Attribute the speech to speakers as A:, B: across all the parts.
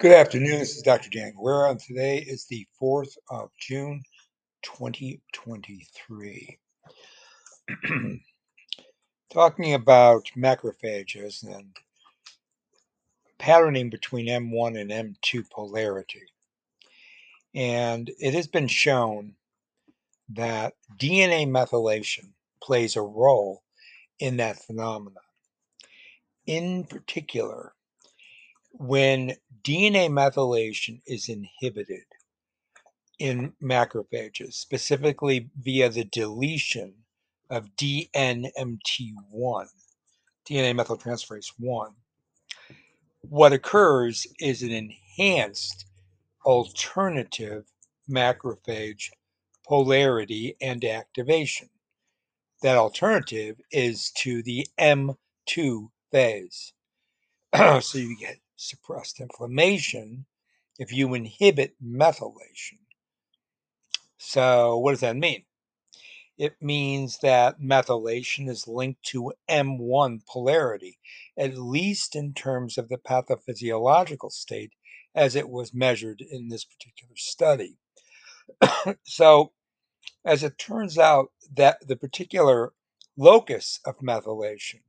A: Good afternoon. This is Dr. Dan Guerra, and today is the 4th of June, 2023. Talking about macrophages and patterning between M1 and M2 polarity. And it has been shown that DNA methylation plays a role in that phenomenon. In particular, when DNA methylation is inhibited in macrophages, specifically via the deletion of DNMT1, DNA methyltransferase 1, what occurs is an enhanced alternative macrophage polarity and activation. That alternative is to the M2 phase. so you get suppressed inflammation if you inhibit methylation. So, what does that mean? It means that methylation is linked to M1 polarity, at least in terms of the pathophysiological state as it was measured in this particular study. so, as it turns out, that the particular locus of methylation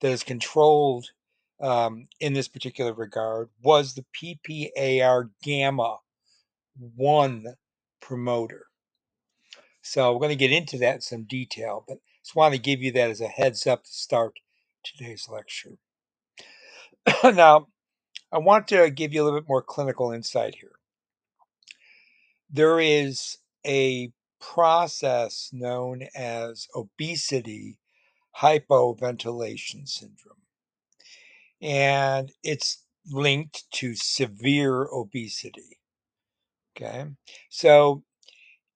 A: that is controlled um, in this particular regard was the PPAR gamma 1 promoter. So we're going to get into that in some detail, but just want to give you that as a heads up to start today's lecture. now, I want to give you a little bit more clinical insight here. There is a process known as obesity hypoventilation syndrome and it's linked to severe obesity. Okay, so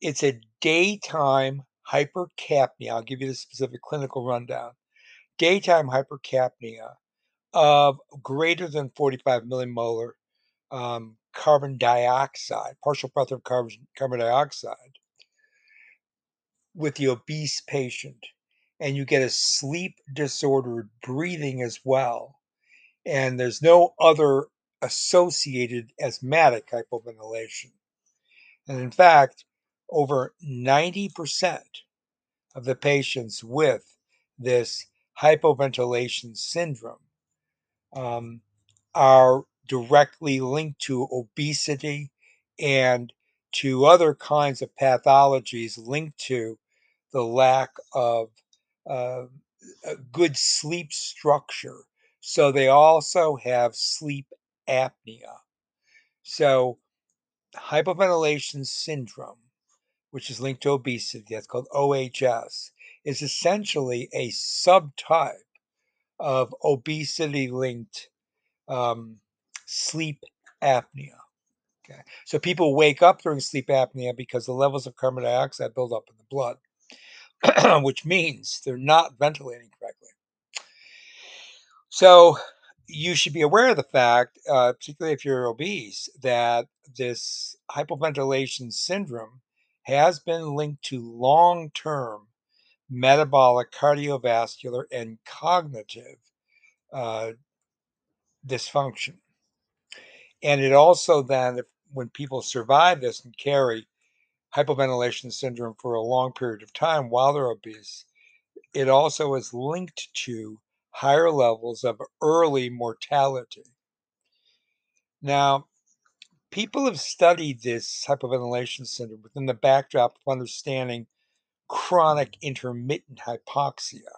A: it's a daytime hypercapnia. I'll give you the specific clinical rundown. Daytime hypercapnia of greater than 45 millimolar um, carbon dioxide, partial breath of carbon, carbon dioxide, with the obese patient. And you get a sleep disordered breathing as well and there's no other associated asthmatic hypoventilation. And in fact, over 90% of the patients with this hypoventilation syndrome um, are directly linked to obesity and to other kinds of pathologies linked to the lack of uh, good sleep structure so they also have sleep apnea. So hypoventilation syndrome, which is linked to obesity, that's called OHS, is essentially a subtype of obesity linked um, sleep apnea. Okay. So people wake up during sleep apnea because the levels of carbon dioxide build up in the blood, which means they're not ventilating correctly. So you should be aware of the fact, uh, particularly if you're obese, that this hypoventilation syndrome has been linked to long term metabolic, cardiovascular, and cognitive uh, dysfunction. And it also then, if, when people survive this and carry hypoventilation syndrome for a long period of time while they're obese, it also is linked to higher levels of early mortality. Now, people have studied this hypoventilation syndrome within the backdrop of understanding chronic intermittent hypoxia.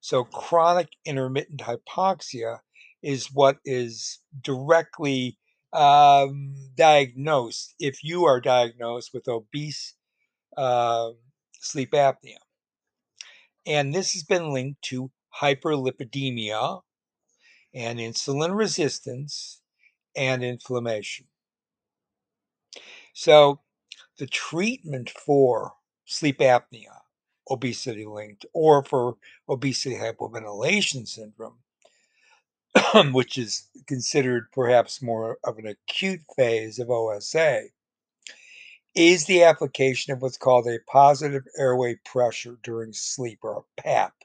A: So, chronic intermittent hypoxia is what is directly um, diagnosed if you are diagnosed with obese uh, sleep apnea. And this has been linked to hyperlipidemia and insulin resistance and inflammation. So, the treatment for sleep apnea, obesity linked, or for obesity hypoventilation syndrome, which is considered perhaps more of an acute phase of OSA, is the application of what's called a positive airway pressure during sleep, or a PAP.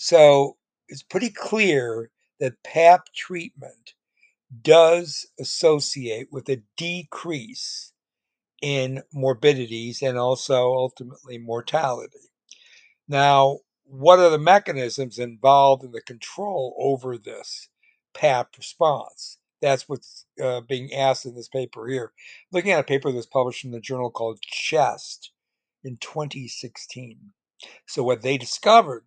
A: So it's pretty clear that PAP treatment does associate with a decrease in morbidities and also ultimately mortality. Now, what are the mechanisms involved in the control over this PAP response? That's what's uh, being asked in this paper here. Looking at a paper that was published in the journal called Chest in 2016. So, what they discovered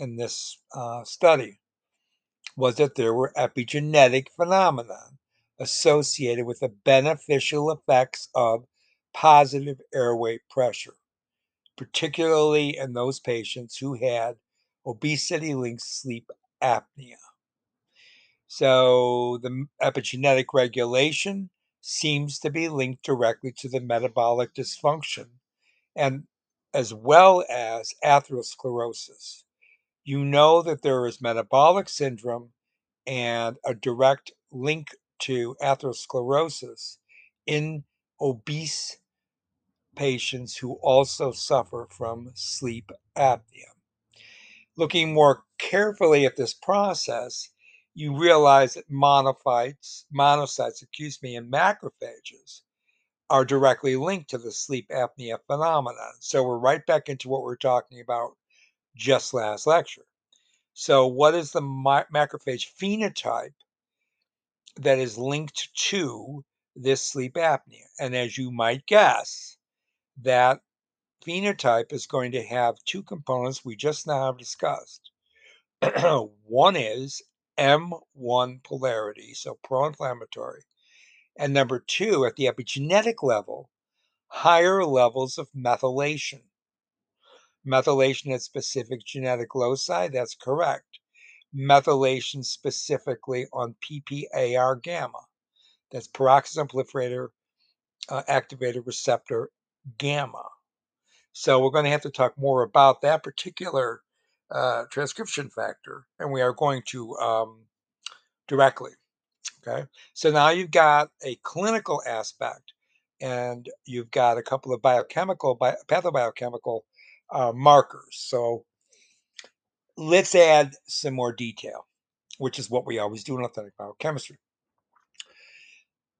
A: in this uh, study was that there were epigenetic phenomena associated with the beneficial effects of positive airway pressure, particularly in those patients who had obesity linked sleep apnea. So, the epigenetic regulation seems to be linked directly to the metabolic dysfunction and as well as atherosclerosis. You know that there is metabolic syndrome and a direct link to atherosclerosis in obese patients who also suffer from sleep apnea. Looking more carefully at this process, you realize that monophytes, monocytes, excuse me, and macrophages are directly linked to the sleep apnea phenomenon. So we're right back into what we are talking about just last lecture. So, what is the macrophage phenotype that is linked to this sleep apnea? And as you might guess, that phenotype is going to have two components we just now have discussed. One is M1 polarity, so pro inflammatory. And number two, at the epigenetic level, higher levels of methylation. Methylation at specific genetic loci, that's correct. Methylation specifically on PPAR gamma, that's peroxisome proliferator uh, activator receptor gamma. So we're going to have to talk more about that particular uh, transcription factor, and we are going to um, directly. Okay, so now you've got a clinical aspect, and you've got a couple of biochemical, bi- pathobiochemical uh, markers. So let's add some more detail, which is what we always do in authentic biochemistry.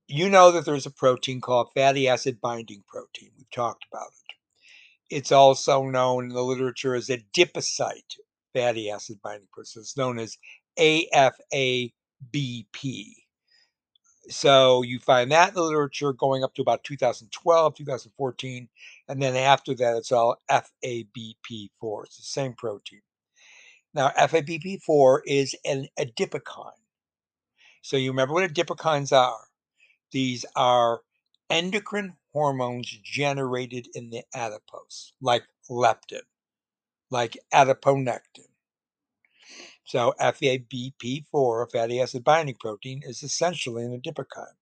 A: You know that there's a protein called fatty acid binding protein. We've talked about it. It's also known in the literature as adipocyte fatty acid binding protein. It's known as AFABP. So you find that in the literature going up to about 2012, 2014, and then after that, it's all FABP4. It's the same protein. Now, FABP4 is an adipokine. So you remember what adipokines are? These are endocrine hormones generated in the adipose, like leptin, like adiponectin. So FABP4, fatty acid binding protein, is essentially an adipokine.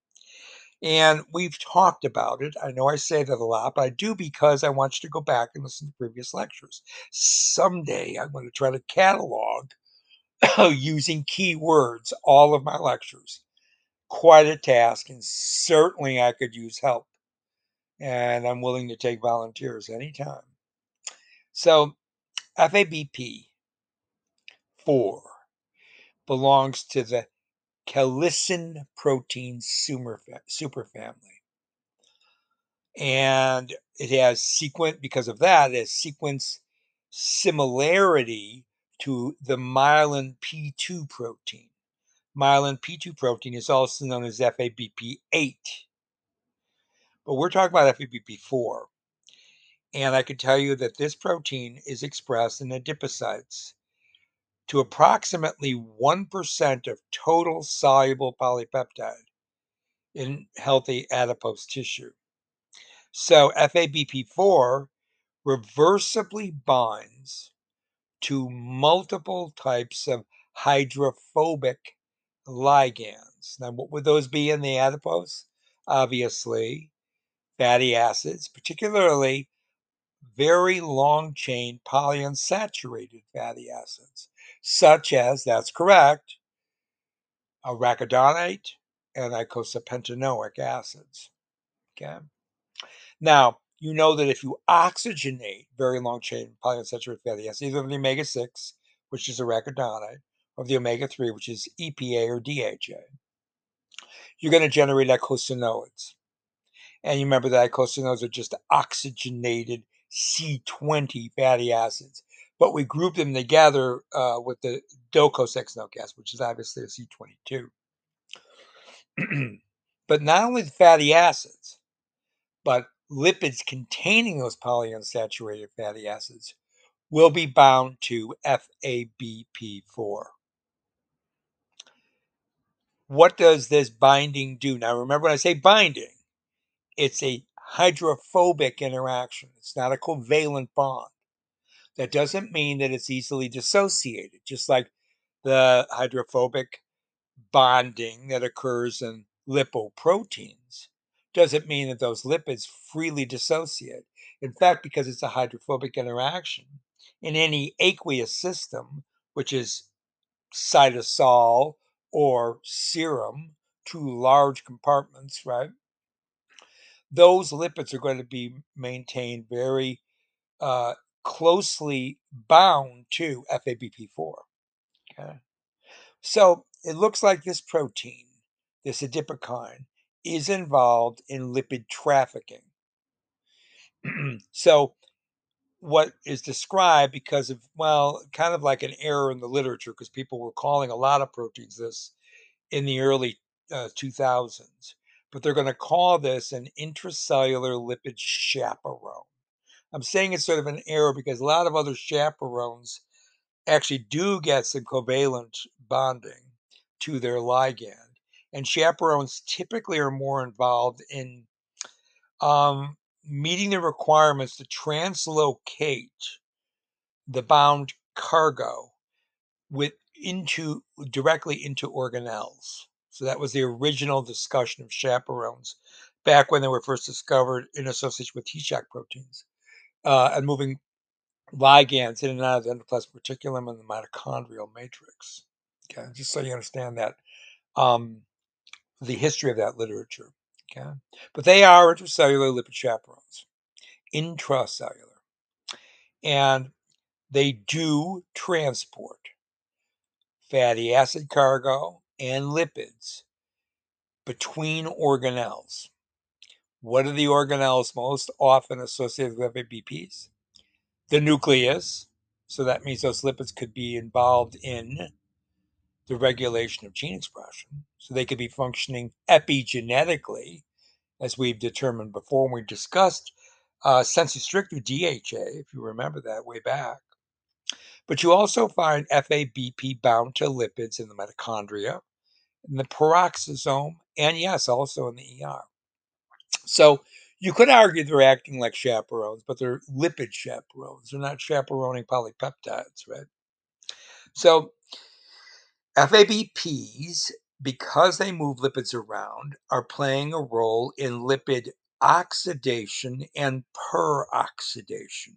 A: And we've talked about it. I know I say that a lot, but I do because I want you to go back and listen to previous lectures. Someday I'm going to try to catalog using keywords all of my lectures. Quite a task, and certainly I could use help and I'm willing to take volunteers anytime. So, FABP 4 belongs to the calycin protein superfamily. And it has sequence, because of that, it has sequence similarity to the myelin P2 protein. Myelin P2 protein is also known as FABP8 but we're talking about FABP4. And I can tell you that this protein is expressed in adipocytes to approximately 1% of total soluble polypeptide in healthy adipose tissue. So FABP4 reversibly binds to multiple types of hydrophobic ligands. Now, what would those be in the adipose? Obviously, fatty acids, particularly very long chain polyunsaturated fatty acids, such as, that's correct, arachidonate and eicosapentaenoic acids. Okay. Now, you know that if you oxygenate very long chain polyunsaturated fatty acids, either the omega 6, which is arachidonate, or the omega 3, which is EPA or DHA, you're going to generate icosanoids. And you remember that icosanoids are just oxygenated C20 fatty acids. But we group them together uh, with the docosahexaenoic acid, which is obviously a C22. but not only the fatty acids, but lipids containing those polyunsaturated fatty acids will be bound to FABP4. What does this binding do? Now, remember when I say binding, it's a hydrophobic interaction. It's not a covalent bond. That doesn't mean that it's easily dissociated, just like the hydrophobic bonding that occurs in lipoproteins doesn't mean that those lipids freely dissociate. In fact, because it's a hydrophobic interaction, in any aqueous system, which is cytosol or serum, two large compartments, right? Those lipids are going to be maintained very uh, closely bound to FABP4. Okay. So it looks like this protein, this adipokine, is involved in lipid trafficking. so what is described because of well kind of like an error in the literature because people were calling a lot of proteins this in the early uh, 2000s but they're going to call this an intracellular lipid chaperone i'm saying it's sort of an error because a lot of other chaperones actually do get some covalent bonding to their ligand and chaperones typically are more involved in um, meeting the requirements to translocate the bound cargo with into directly into organelles. So that was the original discussion of chaperones back when they were first discovered in association with heat shock proteins uh, and moving ligands in and out of the endoplasmic reticulum and the mitochondrial matrix. Okay, just so you understand that um, the history of that literature. Okay, but they are intracellular lipid chaperones, intracellular, and they do transport fatty acid cargo and lipids between organelles. What are the organelles most often associated with FABPs? The nucleus. So that means those lipids could be involved in the regulation of gene expression. So they could be functioning epigenetically, as we've determined before when we discussed uh, sensu stricto DHA, if you remember that way back. But you also find FABP bound to lipids in the mitochondria, in the peroxisome, and yes, also in the ER. So you could argue they're acting like chaperones, but they're lipid chaperones. They're not chaperoning polypeptides, right? So FABPs, because they move lipids around, are playing a role in lipid oxidation and peroxidation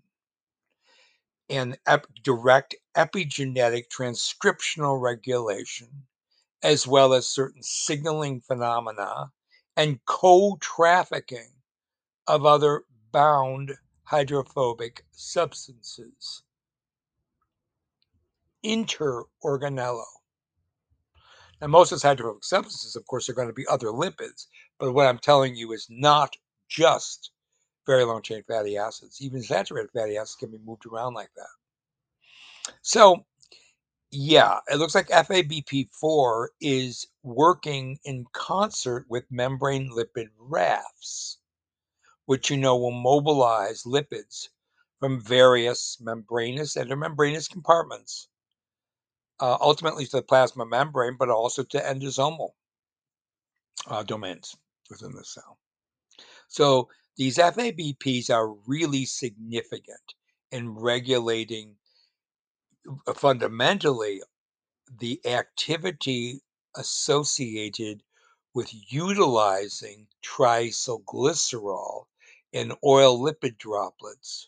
A: and ep- direct epigenetic transcriptional regulation, as well as certain signaling phenomena and co trafficking of other bound hydrophobic substances. Interorganello. Now, most of these hydrophobic substances, of course, are going to be other lipids, but what I'm telling you is not just very long chain fatty acids. Even saturated fatty acids can be moved around like that. So, yeah, it looks like FABP4 is working in concert with membrane lipid rafts, which you know will mobilize lipids from various membranous and intermembranous compartments, uh, ultimately to the plasma membrane, but also to endosomal uh, domains within the cell. So these FABPs are really significant in regulating Uh, fundamentally the activity associated with utilizing triacylglycerol in oil lipid droplets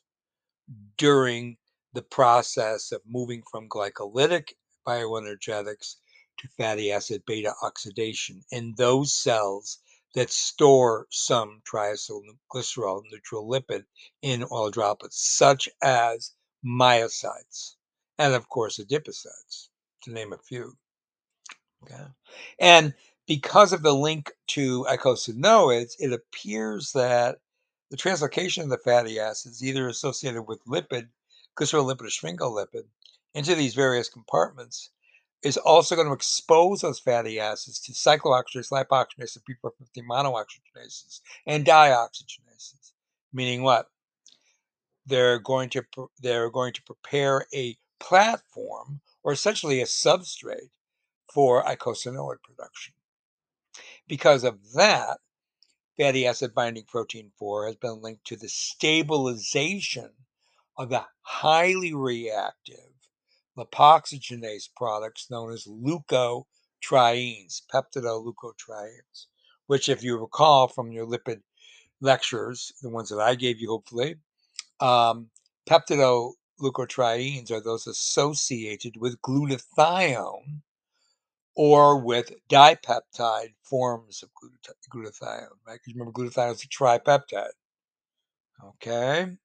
A: during the process of moving from glycolytic bioenergetics to fatty acid beta oxidation in those cells that store some triacylglycerol neutral lipid in oil droplets, such as myocytes and, of course, adipocytes, to name a few. Okay. And because of the link to eicosanoids, it appears that the translocation of the fatty acids, either associated with lipid, glycerolipid or sphingolipid, into these various compartments, is also going to expose those fatty acids to cyclooxygenase, lipoxygenase, and P450 monooxygenases and dioxygenases. Meaning what? They're going to they're going to prepare a platform or essentially a substrate for eicosanoid production. Because of that, fatty acid binding protein 4 has been linked to the stabilization of the highly reactive lipoxygenase products known as leukotrienes, peptidoleukotrienes, which, if you recall from your lipid lectures, the ones that I gave you, hopefully, um, peptidoleukotrienes are those associated with glutathione or with dipeptide forms of glutathione, right? Because remember, glutathione is a tripeptide. Okay.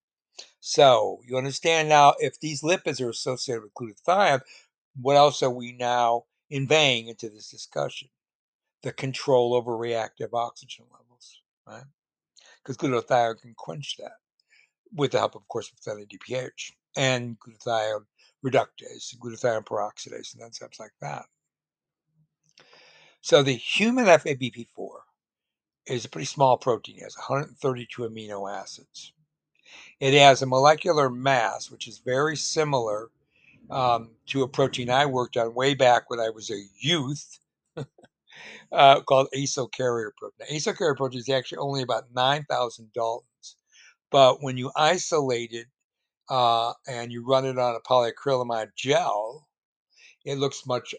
A: So you understand now if these lipids are associated with glutathione, what else are we now inveighing into this discussion? The control over reactive oxygen levels, right? Because glutathione can quench that with the help, of course, of NADPH and glutathione reductase, glutathione peroxidase, and enzymes like that. So the human FABP4 is a pretty small protein. It has 132 amino acids. It has a molecular mass, which is very similar um, to a protein I worked on way back when I was a youth, uh, called acyl carrier protein. Acyl carrier protein is actually only about 9,000 Daltons. But when you isolate it uh, and you run it on a polyacrylamide gel, it looks much,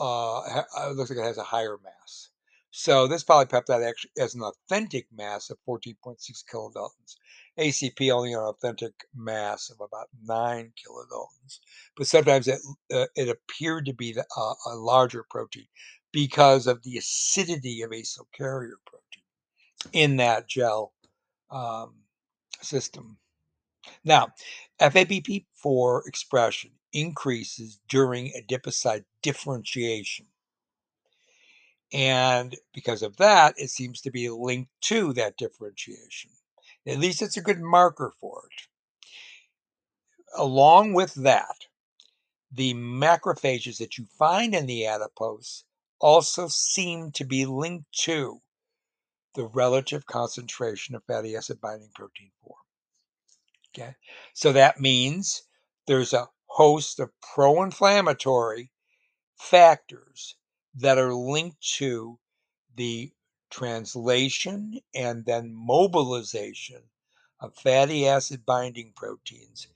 A: uh, it looks like it has a higher mass. So this polypeptide actually has an authentic mass of 14.6 kilodaltons. ACP only an authentic mass of about 9 kilodaltons. But sometimes it, uh, it appeared to be the, uh, a larger protein because of the acidity of acyl carrier protein in that gel um, system. Now, FABP4 expression increases during adipocyte differentiation. And because of that, it seems to be linked to that differentiation. At least it's a good marker for it. Along with that, the macrophages that you find in the adipose also seem to be linked to the relative concentration of fatty acid binding protein 4. Okay, so that means there's a host of pro inflammatory factors that are linked to the translation and then mobilization of fatty acid binding proteins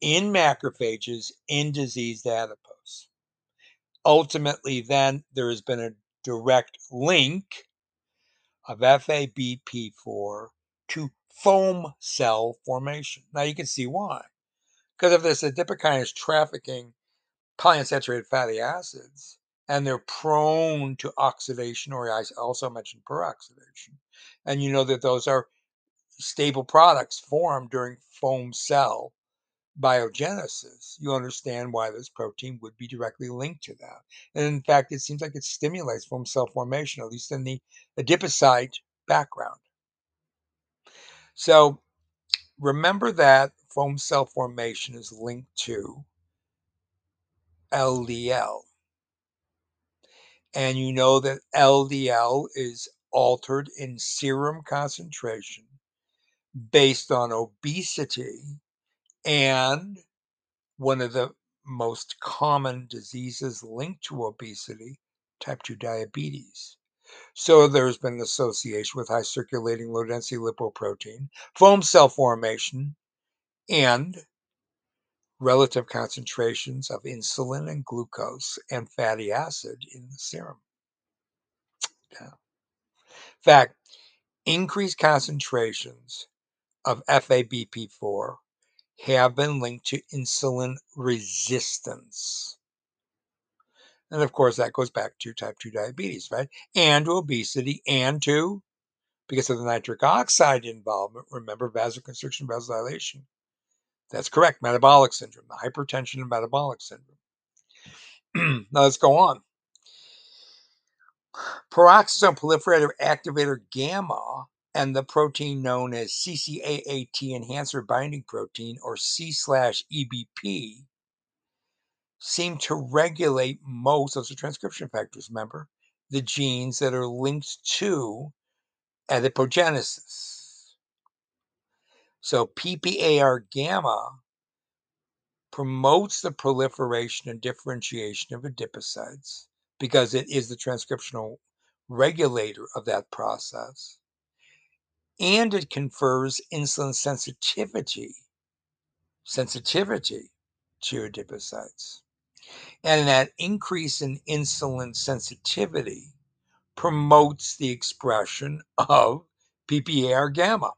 A: in macrophages in diseased adipose. Ultimately, then, there has been a direct link of FABP4 to foam cell formation. Now you can see why. Because if this adipokinase trafficking polyunsaturated fatty acids, and they're prone to oxidation, or I also mentioned peroxidation. And you know that those are stable products formed during foam cell biogenesis. You understand why this protein would be directly linked to that. And in fact, it seems like it stimulates foam cell formation, at least in the adipocyte background. So remember that foam cell formation is linked to LDL and you know that LDL is altered in serum concentration based on obesity and one of the most common diseases linked to obesity, type 2 diabetes. So there's been association with high circulating low density lipoprotein, foam cell formation, and relative concentrations of insulin and glucose and fatty acid in the serum. Yeah. In fact, increased concentrations of FABP4 have been linked to insulin resistance. And of course, that goes back to type 2 diabetes, right? And to obesity and to, because of the nitric oxide involvement, remember vasoconstriction, vasodilation. That's correct. Metabolic syndrome, the hypertension and metabolic syndrome. now let's go on. Peroxisome proliferator activator gamma and the protein known as CCAAT enhancer binding protein or C/EBP seem to regulate most of the transcription factors, remember? The genes that are linked to adipogenesis. So PPAR gamma promotes the proliferation and differentiation of adipocytes because it is the transcriptional regulator of that process. And it confers insulin sensitivity, sensitivity to adipocytes. And that increase in insulin sensitivity promotes the expression of PPAR gamma.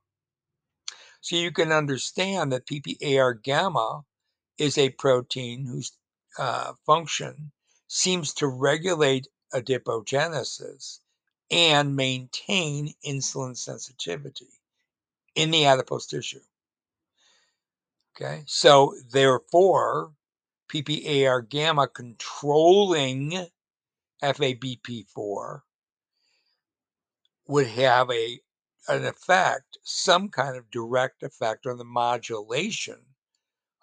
A: So you can understand that PPAR gamma is a protein whose uh, function seems to regulate adipogenesis and maintain insulin sensitivity in the adipose tissue. Okay, so therefore, PPAR gamma controlling FABP4 would have a an effect, some kind of direct effect on the modulation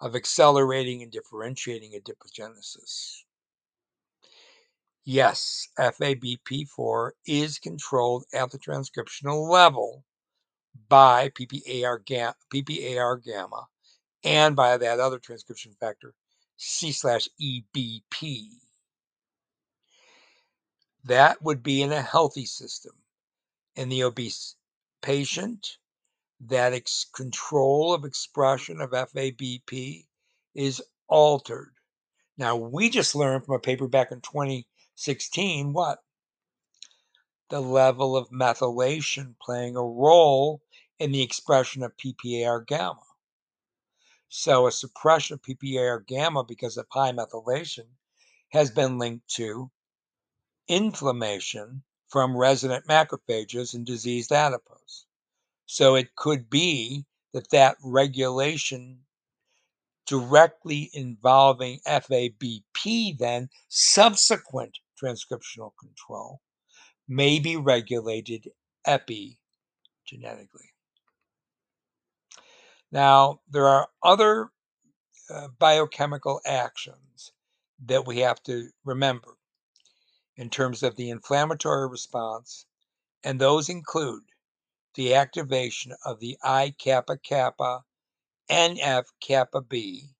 A: of accelerating and differentiating adipogenesis. Yes, FABP4 is controlled at the transcriptional level by PPAR, PPAR gamma and by that other transcription factor, C slash EBP. That would be in a healthy system. In the obese patient, that ex- control of expression of FABP is altered. Now, we just learned from a paper back in 2016 what? The level of methylation playing a role in the expression of PPAR gamma. So, a suppression of PPAR gamma because of high methylation has been linked to inflammation from resident macrophages and diseased adipose. So, it could be that that regulation directly involving FABP, then subsequent transcriptional control, may be regulated epigenetically. Now, there are other uh, biochemical actions that we have to remember in terms of the inflammatory response, and those include the activation of the I kappa kappa NF kappa B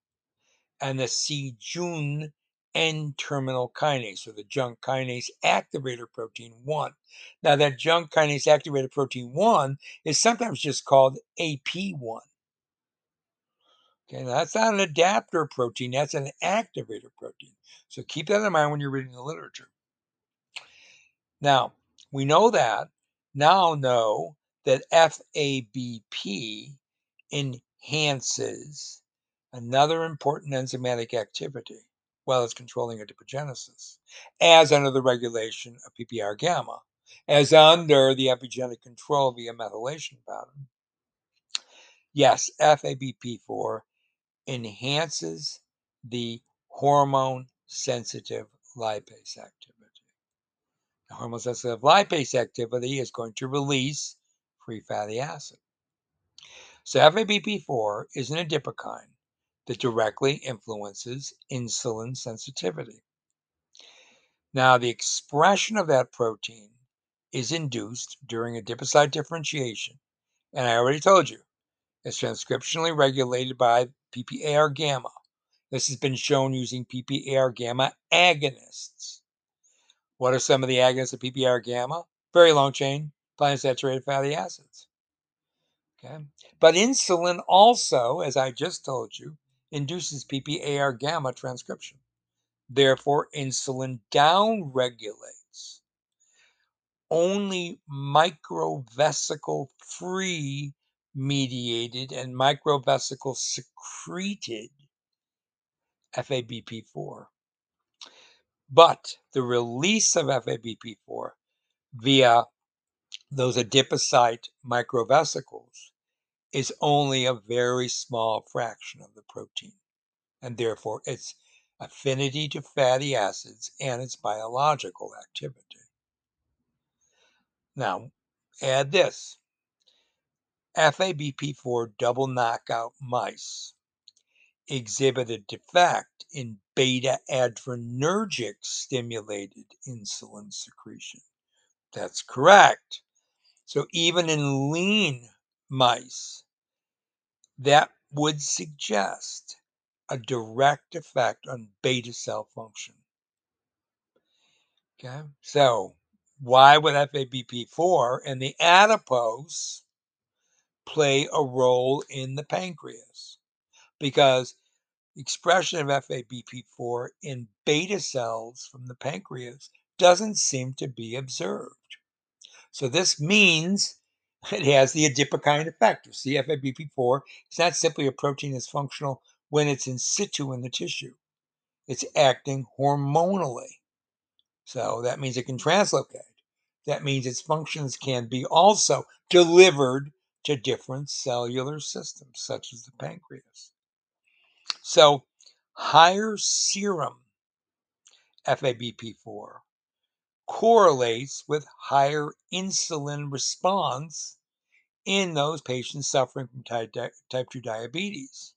A: and the C Jun N terminal kinase or the JNK kinase activator protein 1. Now, that JNK kinase activator protein 1 is sometimes just called AP1. Okay, that's not an adapter protein, that's an activator protein. So keep that in mind when you're reading the literature. Now, we know that, now know that FABP enhances another important enzymatic activity while it's controlling adipogenesis, as under the regulation of PPAR gamma, as under the epigenetic control via methylation pattern. Yes, FABP4 enhances the hormone sensitive lipase activity. The hormone sensitive lipase activity is going to release free fatty acid. So FABP4 is an adipokine that directly influences insulin sensitivity. Now, the expression of that protein is induced during adipocyte differentiation, and I already told you it's transcriptionally regulated by PPAR gamma. This has been shown using PPAR gamma agonists. What are some of the agonists of PPAR gamma? Very long chain polyunsaturated fatty acids. Okay. But insulin also, as I just told you, induces PPAR gamma transcription. Therefore, insulin downregulates only microvesicle free mediated and microvesicle secreted FABP4. But the release of FABP4 via those adipocyte microvesicles is only a very small fraction of the protein, and therefore its affinity to fatty acids and its biological activity. Now, add this FABP4 double knockout mice exhibit a defect in beta adrenergic stimulated insulin secretion. That's correct. So, even in lean mice, that would suggest a direct effect on beta cell function. Okay, so why would FABP4 and the adipose play a role in the pancreas? Because expression of FABP4 in beta cells from the pancreas doesn't seem to be observed. So this means it has the adipokine effect. See, FABP4 is not simply a protein that's functional when it's in situ in the tissue. It's acting hormonally. So that means it can translocate. That means its functions can be also delivered to different cellular systems, such as the pancreas. So higher serum FABP4 correlates with higher insulin response in those patients suffering from type, type 2 diabetes.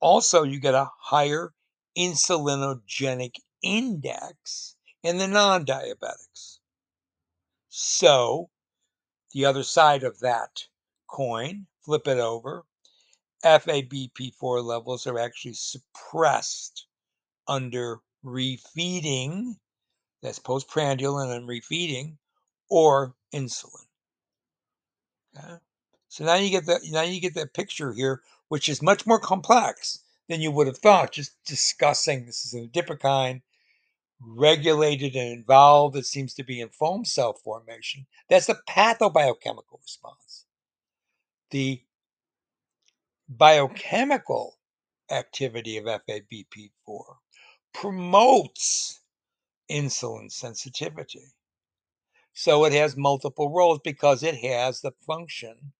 A: Also, you get a higher insulinogenic index in the non diabetics. So, the other side of that coin, flip it over, FABP4 levels are actually suppressed under refeeding, that's postprandial and then refeeding, or insulin. Okay? So now you get that now you get that picture here, which is much more complex than you would have thought. Just discussing this is an adipokine, regulated and involved. It seems to be in foam cell formation. That's the pathobiochemical response. The biochemical activity of FABP4 promotes insulin sensitivity. So it has multiple roles because it has the function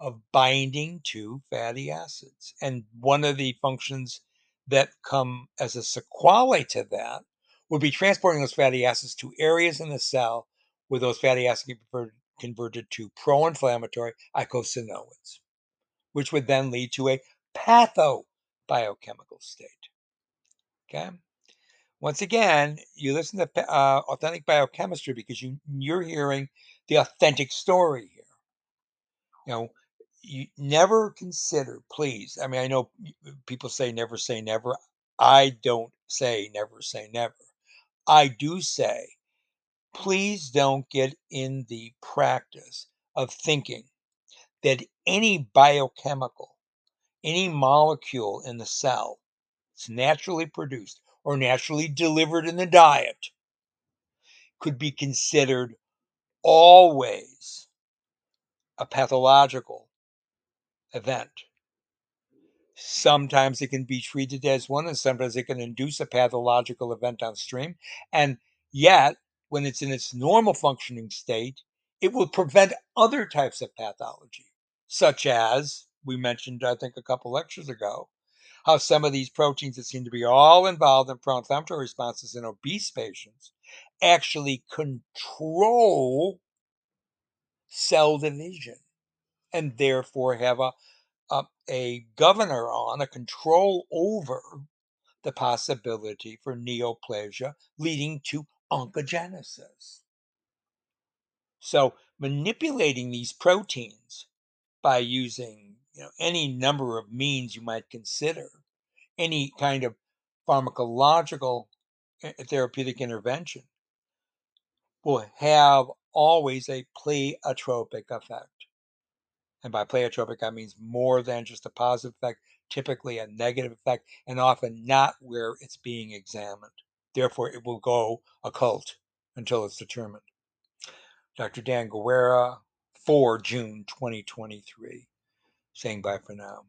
A: of binding to fatty acids. And one of the functions that come as a sequelae to that would be transporting those fatty acids to areas in the cell where those fatty acids can be converted to pro-inflammatory eicosanoids, which would then lead to a pathobiochemical state. Okay. Once again, you listen to uh, authentic biochemistry because you you're hearing the authentic story here. You know, you never consider, please. I mean, I know people say never say never. I don't say never say never. I do say, please don't get in the practice of thinking that any biochemical, any molecule in the cell, it's naturally produced or naturally delivered in the diet, could be considered always a pathological event. Sometimes it can be treated as one, and sometimes it can induce a pathological event downstream. And yet, when it's in its normal functioning state, it will prevent other types of pathology, such as we mentioned, I think, a couple lectures ago, how some of these proteins that seem to be all involved in pro inflammatory responses in obese patients actually control cell division and therefore have a, a, governor on, a control over the possibility for neoplasia leading to oncogenesis. So, manipulating these proteins by using you know, any number of means you might consider, any kind of pharmacological eh, therapeutic intervention will have always a pleiotropic effect. And by pleiotropic, I means more than just a positive effect, typically a negative effect, and often not where it's being examined. Therefore, it will go occult until it's determined. Dr. Dan Guerra, 4 June 2023, saying bye for now.